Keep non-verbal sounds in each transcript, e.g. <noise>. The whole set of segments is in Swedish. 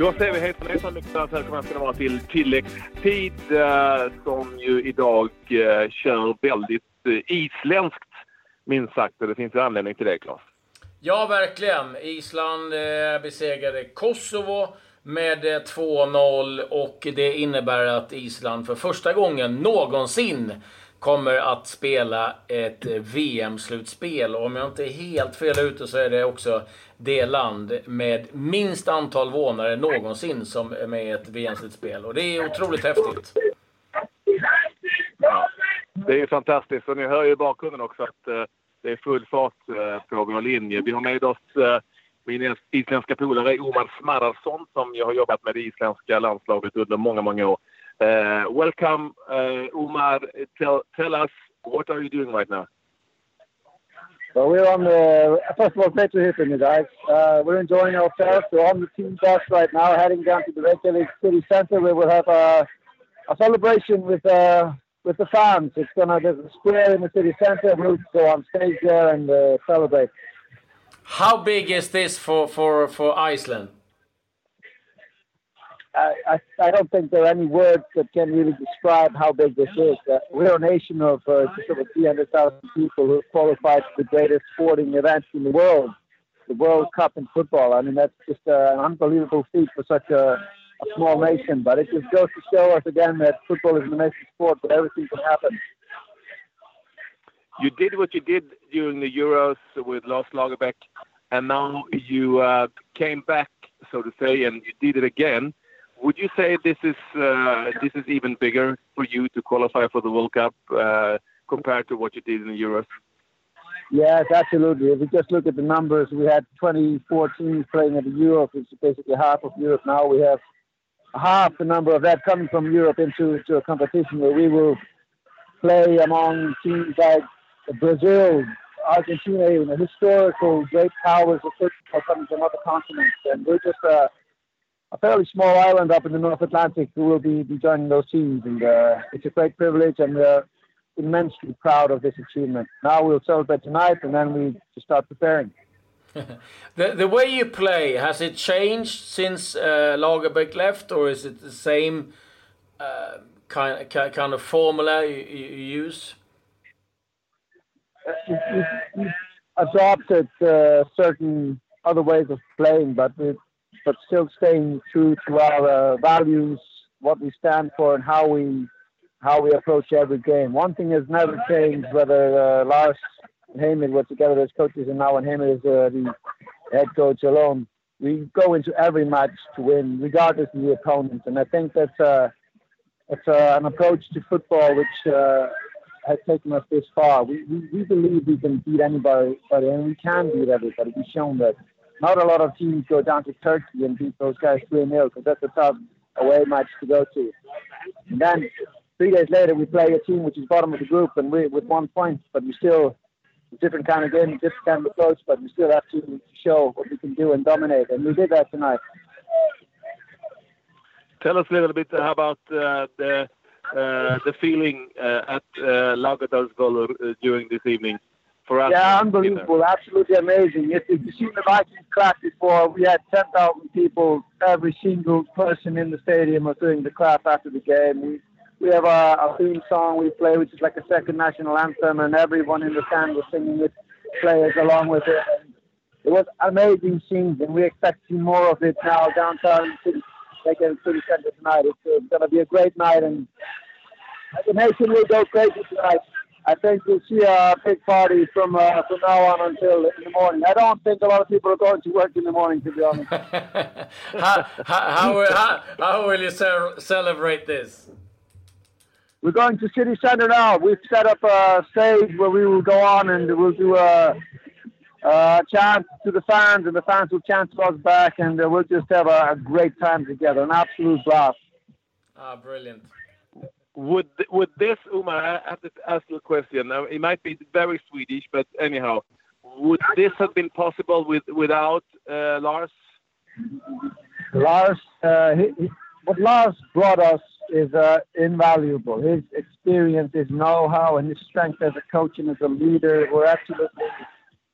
Då säger vi hejsan från mycket varmt välkomna ska ni vara till tilläggstid eh, som ju idag eh, kör väldigt eh, isländskt minst sagt. Och det finns ju anledning till det, Claes. Ja, verkligen. Island besegrade Kosovo med 2-0 och det innebär att Island för första gången någonsin kommer att spela ett eh, VM-slutspel. Och Om jag inte är helt fel ute så är det också det land med minst antal vånare någonsin som är med i ett VM-slutspel. Och det är otroligt häftigt. Ja, det är ju fantastiskt. Och ni hör ju i bakgrunden också att eh, det är full fart eh, på vår linje. Vi har med oss min isländska polare Omar Smararsson som jag har jobbat med det isländska landslaget under många, många år. Uh, welcome, uh, Umar. Tell, tell us, what are you doing right now? Well, we're on the. First of all, great to hear from you guys. Uh, we're enjoying ourselves. We're on the team bus right now, heading down to the Reykjavik city centre where we'll have a, a celebration with uh, with the fans. It's gonna there's a square in the city centre. We'll go on stage there and uh, celebrate. How big is this for for for Iceland? I, I, don't think there are any words that can really describe how big this is. Uh, we're a nation of uh, just over 300,000 people who qualified for the greatest sporting event in the world, the World Cup in football. I mean, that's just uh, an unbelievable feat for such a, a small nation. But it just goes to show us again that football is an amazing sport, but everything can happen. You did what you did during the Euros with Lars Lagerbäck, and now you uh, came back, so to say, and you did it again would you say this is uh, this is even bigger for you to qualify for the World Cup uh, compared to what you did in the Euros? Yes, absolutely. If we just look at the numbers, we had 24 teams playing at the Euros, which is basically half of Europe. Now we have half the number of that coming from Europe into, into a competition where we will play among teams like Brazil, Argentina, even historical great powers of football coming from other continents. And we're just uh, a fairly small island up in the North Atlantic who will be, be joining those teams. And uh, it's a great privilege, and we're immensely proud of this achievement. Now we'll celebrate tonight, and then we just start preparing. <laughs> the the way you play has it changed since uh, Lagerbäck left, or is it the same uh, kind kind of formula you, you use? Uh, we've, adopted uh, certain other ways of playing, but it, but still staying true to our uh, values, what we stand for, and how we how we approach every game. One thing has never changed, whether uh, Lars and Heyman were together as coaches and now when Heyman is uh, the head coach alone. We go into every match to win, regardless of the opponent, and I think that's uh, that's uh, an approach to football which uh, has taken us this far. We, we, we believe we can beat anybody, and we can beat everybody. We've shown that not a lot of teams go down to Turkey and beat those guys 3 0 because that's a tough away match to go to. And then three days later, we play a team which is bottom of the group and we with one point, but we still a different kind of game, different kind of approach, but we still have to show what we can do and dominate, and we did that tonight. Tell us a little bit about uh, the uh, the feeling uh, at uh, Laugardalsvöllur uh, during this evening for us. Yeah, unbelievable, absolutely amazing. If, if you've seen the Vikings clap before, we had 10,000 people, every single person in the stadium was doing the clap after the game. We, we have a, a theme song we play, which is like a second national anthem, and everyone in the stand was singing it, players along with it. And it was amazing scenes, and we expect to see more of it now downtown City, like in City Center tonight. It's, it's going to be a great night, and the nation will go crazy tonight. I think you'll see a big party from uh, from now on until in the morning. I don't think a lot of people are going to work in the morning, to be honest. how, <laughs> how, how, how, how will you ce celebrate this? We're going to City Center now. We've set up a stage where we will go on and we'll do a, a chant to the fans, and the fans will chant to us back, and uh, we'll just have a, a great time together, an absolute blast. Ah, brilliant would would this Umar? I have to ask you a question. It might be very Swedish, but anyhow, would this have been possible with without uh, Lars? Lars, uh, he, what Lars brought us is uh, invaluable. His experience, his know-how, and his strength as a coach and as a leader were absolutely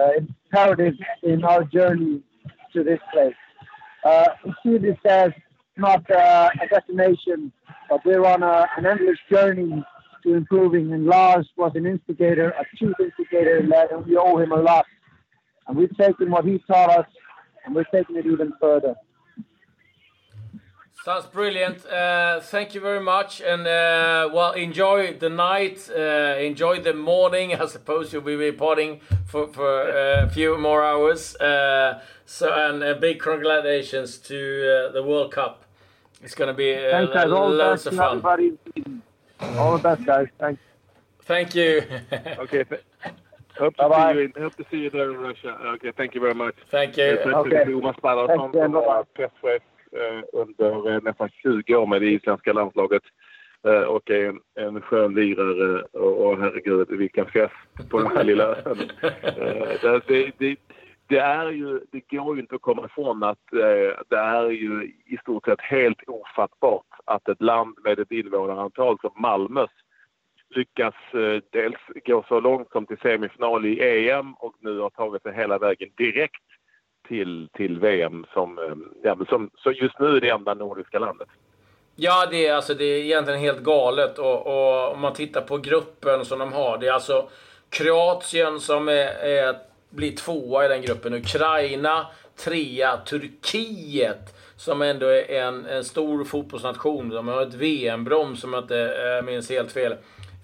uh, imperative in our journey to this place. uh, we see this as not uh, a destination, but we're on a, an endless journey to improving. And Lars was an instigator, a chief instigator and we owe him a lot. And we've taken what he taught us, and we're taking it even further. Sounds brilliant. Uh, thank you very much, and uh, well, enjoy the night. Uh, enjoy the morning. <laughs> I suppose you'll be reporting for for uh, a few more hours. Uh, so, and uh, big congratulations to the World Cup. It's going to be Thanks, guys. All loads of fun. Everybody. All the best, guys. Thanks. Thank you. <laughs> okay. Hope to, see you in, hope to see you there in Russia. Okay, thank you very much. Thank you. Okay. Presschef under nästan 20 år med det isländska landslaget. Och är en, en skön lirare och, och herregud vilken fest på den här lilla ön. <laughs> det, det, det, det, är ju, det går ju inte att komma ifrån att det är ju i stort sett helt ofattbart att ett land med ett invånarantal som Malmös lyckas eh, dels gå så långt som till semifinal i EM och nu har tagit sig hela vägen direkt till, till VM som, eh, ja, som, som just nu är det enda nordiska landet. Ja, det är, alltså, det är egentligen helt galet. Och, och om man tittar på gruppen som de har. Det är alltså Kroatien som är, är, blir tvåa i den gruppen. Ukraina trea. Turkiet som ändå är en, en stor fotbollsnation. De har ett VM-brons om jag inte äh, minns helt fel.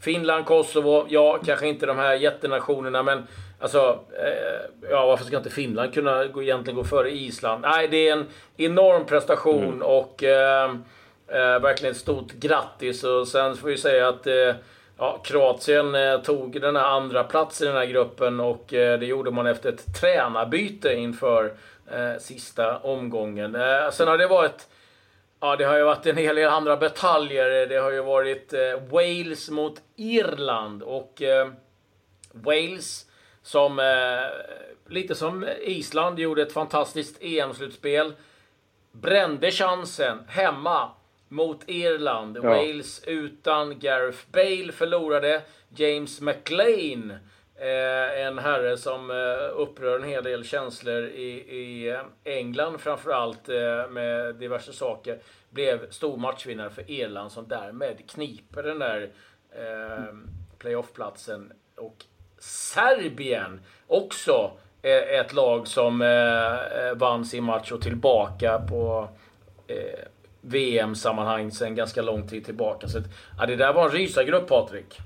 Finland, Kosovo, ja, kanske inte de här jättenationerna, men alltså, eh, ja, varför ska inte Finland kunna gå, egentligen gå före Island? Nej, det är en enorm prestation mm. och eh, eh, verkligen ett stort grattis. Och sen får vi säga att eh, ja, Kroatien eh, tog den här andra platsen i den här gruppen och eh, det gjorde man efter ett tränarbyte inför sista omgången. sen har det varit Ja, det har ju varit en hel del andra bataljer. Det har ju varit eh, Wales mot Irland och eh, Wales som eh, lite som Island gjorde ett fantastiskt EM-slutspel. Brände chansen hemma mot Irland. Ja. Wales utan Gareth Bale förlorade. James McLean Eh, en herre som eh, upprör en hel del känslor i, i eh, England framförallt eh, med diverse saker. Blev stor matchvinnare för Irland som därmed kniper den där eh, playoffplatsen. Och Serbien också eh, ett lag som eh, eh vann sin match och tillbaka på eh, VM-sammanhang sedan ganska lång tid tillbaka. Så ja, det där var en rysargrupp Patrik.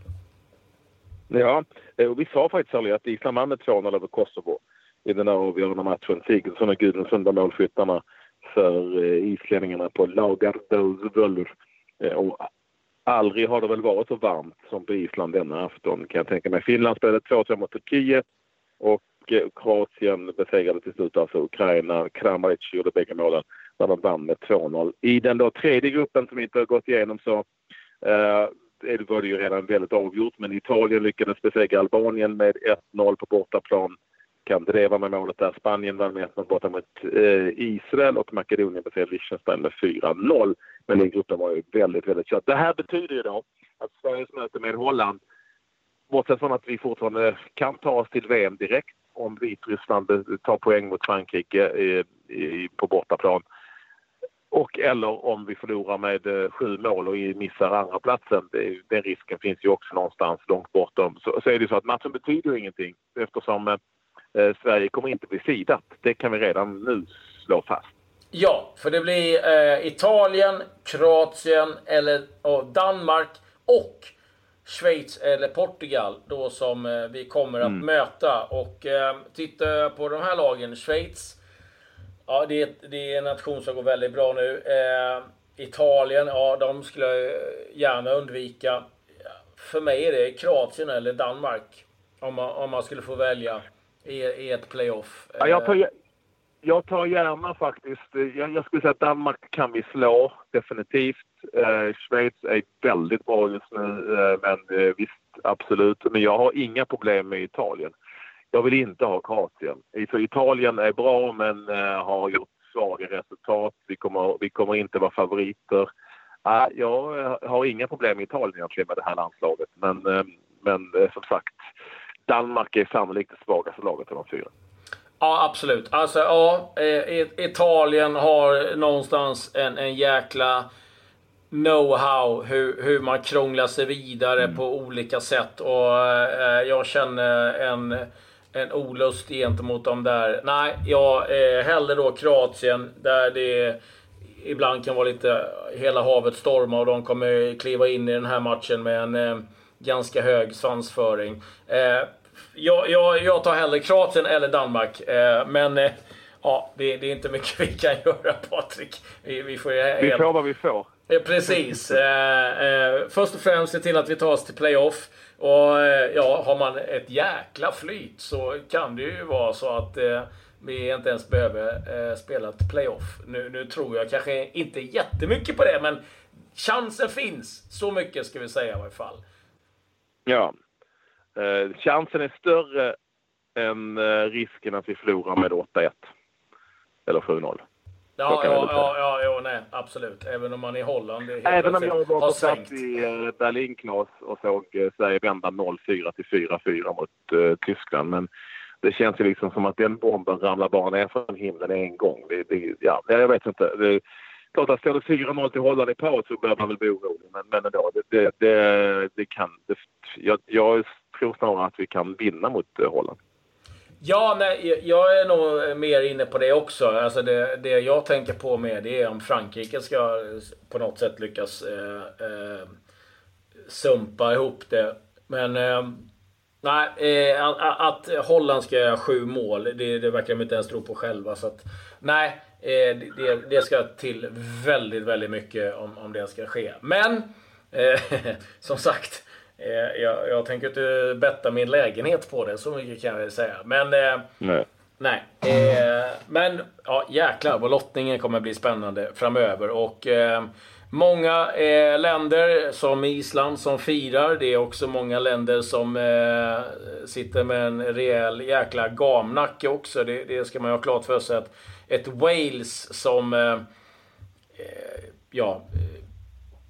Ja, Eh, och vi sa faktiskt aldrig att Island vann med 2-0 över Kosovo i den där avgörande matchen. Sigurdsson och Gudrunsen var målskyttarna för eh, islänningarna på Laugardalsvöllur. Eh, och aldrig har det väl varit så varmt som på Island denna afton kan jag tänka mig. Finland spelade 2-2 mot Turkiet och eh, Kroatien besegrade till slut alltså Ukraina. Kramaric gjorde bägge målen när de vann med 2-0. I den då tredje gruppen som vi inte har gått igenom så eh, Eh, var det ju redan väldigt avgjort, men Italien lyckades besegra Albanien med 1-0 på bortaplan. Kandreva med målet där. Spanien vann med 1-0 borta mot eh, Israel och Makedonien besegrade Liechtenstein med 4-0. Men den gruppen var ju väldigt, väldigt kört. Det här betyder ju då att Sveriges möte med Holland, bortsett från att vi fortfarande kan ta oss till VM direkt om Vitryssland tar poäng mot Frankrike eh, i, på bortaplan, och eller om vi förlorar med eh, sju mål och missar andra platsen. Den risken finns ju också någonstans långt bortom. Så, så är det så att matchen betyder ingenting eftersom eh, eh, Sverige kommer inte bli sidat. Det kan vi redan nu slå fast. Ja, för det blir eh, Italien, Kroatien eller och Danmark och Schweiz eller Portugal då som eh, vi kommer att mm. möta. Och eh, titta på de här lagen. Schweiz Ja, det är, det är en nation som går väldigt bra nu. Eh, Italien, ja, de skulle jag gärna undvika. För mig är det Kroatien eller Danmark. Om man, om man skulle få välja i, i ett playoff. Ja, jag, tar, jag tar gärna faktiskt... Jag, jag, skulle säga att Danmark kan vi slå, definitivt. Eh, Schweiz är väldigt bra just nu, eh, men eh, visst, absolut. Men jag har inga problem med Italien. Jag vill inte ha Kroatien. Italien är bra men uh, har gjort svaga resultat. Vi kommer, vi kommer inte vara favoriter. Jag eh, har inga problem med Italien egentligen med det här landslaget. Men, uh, men som sagt, Danmark är sannolikt det svagaste laget av de fyra. Ja, absolut. Alltså, ja, eh, Italien har någonstans en, en jäkla know-how hur, hur man krånglar sig vidare mm. på olika sätt. Och eh, jag känner en, en olust gentemot dem där. Nej, jag eh, hellre då Kroatien där det ibland kan vara lite hela havet stormar och de kommer kliva in i den här matchen med en eh, ganska hög svansföring. Eh, jag, jag, jag tar hellre Kroatien eller Danmark. Eh, men eh, ja, det, det, är inte mycket vi kan <laughs> göra Patrik. Vi, vi, får, vi får vad vi får. Precis. Eh, eh, först och främst se till att vi tar oss till playoff. Och eh, ja, har man ett jäkla flyt så kan det ju vara så att eh, vi inte ens behöver eh, spela ett playoff. Nu, nu tror jag kanske inte jättemycket på det, men chansen finns. Så mycket ska vi säga i varje fall. Ja. Eh, chansen är större än eh, risken att vi förlorar med 8-1. Eller 7-0. Ja, ja, ja, ja, ja, nej, absolut. Även om man i Holland Även om jag var på plats i eh, Berlin, Knas, och såg eh, Sverige vända 0-4 till 4-4 mot uh, Tyskland. Men det känns ju liksom som att den bomben ramlar bara ner från himlen en gång. Det, det, ja, jag vet inte. Det, klart att står det 4-0 till Holland i paus så bör man väl bli orolig. Men, men ändå, det, det, det, det kan... Det, jag, jag tror snarare att vi kan vinna mot Holland. Ja, nej, jag är nog mer inne på det också. Alltså det, det jag tänker på med det är om Frankrike ska på något sätt lyckas eh, eh, sumpa ihop det. Men eh, nej, eh, att, att Holland ska göra sju mål, det, det verkar de inte ens tro på själva. Så att, nej, eh, det, det ska till väldigt, väldigt mycket om, om det ska ske. Men, eh, <laughs> som sagt. Eh, jag, jag tänker inte betta min lägenhet på det, så mycket kan jag säga. Men... Eh, nej. Nej. Eh, men ja, jäklar vad lottningen kommer bli spännande framöver. Och många eh, länder som Island som firar. Det är också många länder som eh, sitter med en rejäl jäkla gamnacke också. Det, det, ska man ju ha klart för sig. Att ett Wales som... Eh, ja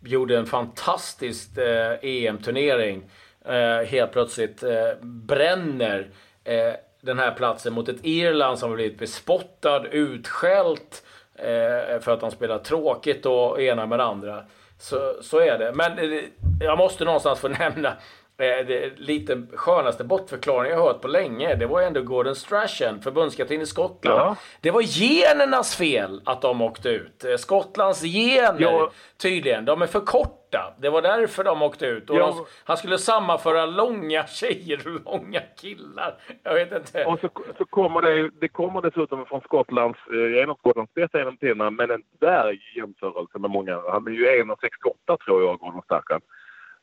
gjorde en fantastisk eh, EM-turnering. Eh, helt plötsligt eh, bränner eh, den här platsen mot ett Irland som har blivit bespottad, utskällt eh, för att de spelar tråkigt och ena med andra. Så, så är det. Men eh, jag måste någonstans få <laughs> nämna det lite skönaste bortförklaringen jag hört på länge, det var ändå Gordon Strachan, förbundskapten i Skottland. Ja. Det var genernas fel att de åkte ut. Eh, Skottlands gener, ja. tydligen, de är för korta. Det var därför de åkte ut. Och ja. de, han skulle sammanföra långa tjejer och långa killar. Jag vet inte. Och så, så kommer det, det kommer dessutom från Skottlands, eh, en av Skottlands bästa genom tiderna, men en dvärgjämförelse med många. Han är ju 1,68 tror jag, Gordon Strachan.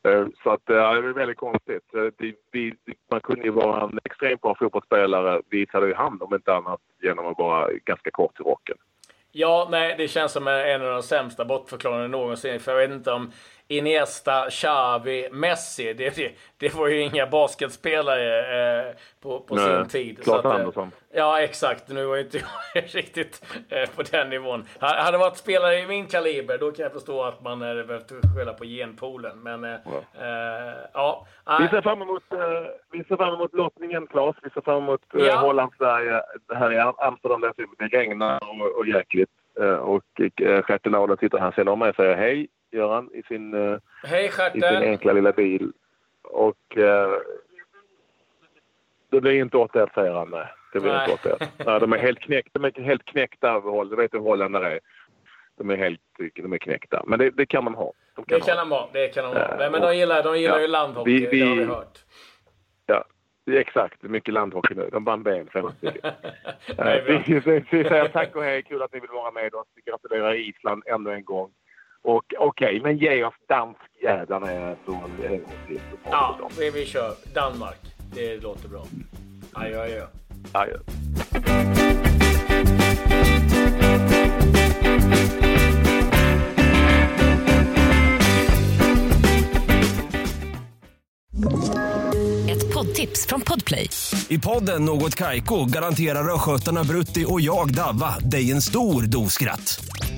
Eh, så att, ja, det är väldigt konstigt. Eh, det, vi, man kunde ju vara en extremt bra fotbollsspelare, visade ju han om inte annat genom att vara ganska kort i rocken. Ja, nej, det känns som en av de sämsta bortförklaringarna någonsin. För jag vet inte om Iniesta, Xavi, Messi. Det, det, det var ju inga basketspelare eh, på, på Nej, sin tid. Klart så att, Andersson. Ja, exakt. Nu var inte jag <laughs> riktigt eh, på den nivån. Hade det varit spelare i min kaliber, då kan jag förstå att man hade behövt skälla på genpoolen. Men eh, ja. Eh, ja. Vi ser fram emot, eh, vi ser fram emot lottningen, Claes. Vi ser fram emot eh, ja. Holland-Sverige här i Amsterdam. Det regnar och, och jäkligt. och eh, Stjärten sitter här sedan med och säger hej Göran i sin, eh, Hej, i sin enkla lilla bil. Och eh, det blir inte 8 säger han. Nej, det blir nej. inte 8 nej, De är helt knäckta, de är helt knäckta av. Du vet hur holländare är. De är helt de är knäckta. Men det, det kan man ha. De kan det, kan de ha. det kan de ha. Nej, men de gillar, de gillar ja, ju landhockey, vi, vi, det har vi hört. Ja, exakt. Mycket landhockey nu. De vann VM senast. <laughs> vi säger tack och hej. Kul att ni vill vara med oss. Vi gratulerar Island ännu en gång. Och okej, okay, men ge oss danskjävlarna en gång till. Ja, vi, vi kör Danmark. Det låter bra. Adjö, adjö. Adjö. Ett poddtips från Podplay. I podden Något Kaiko garanterar östgötarna Brutti och jag, Davva, dig en stor dos skratt.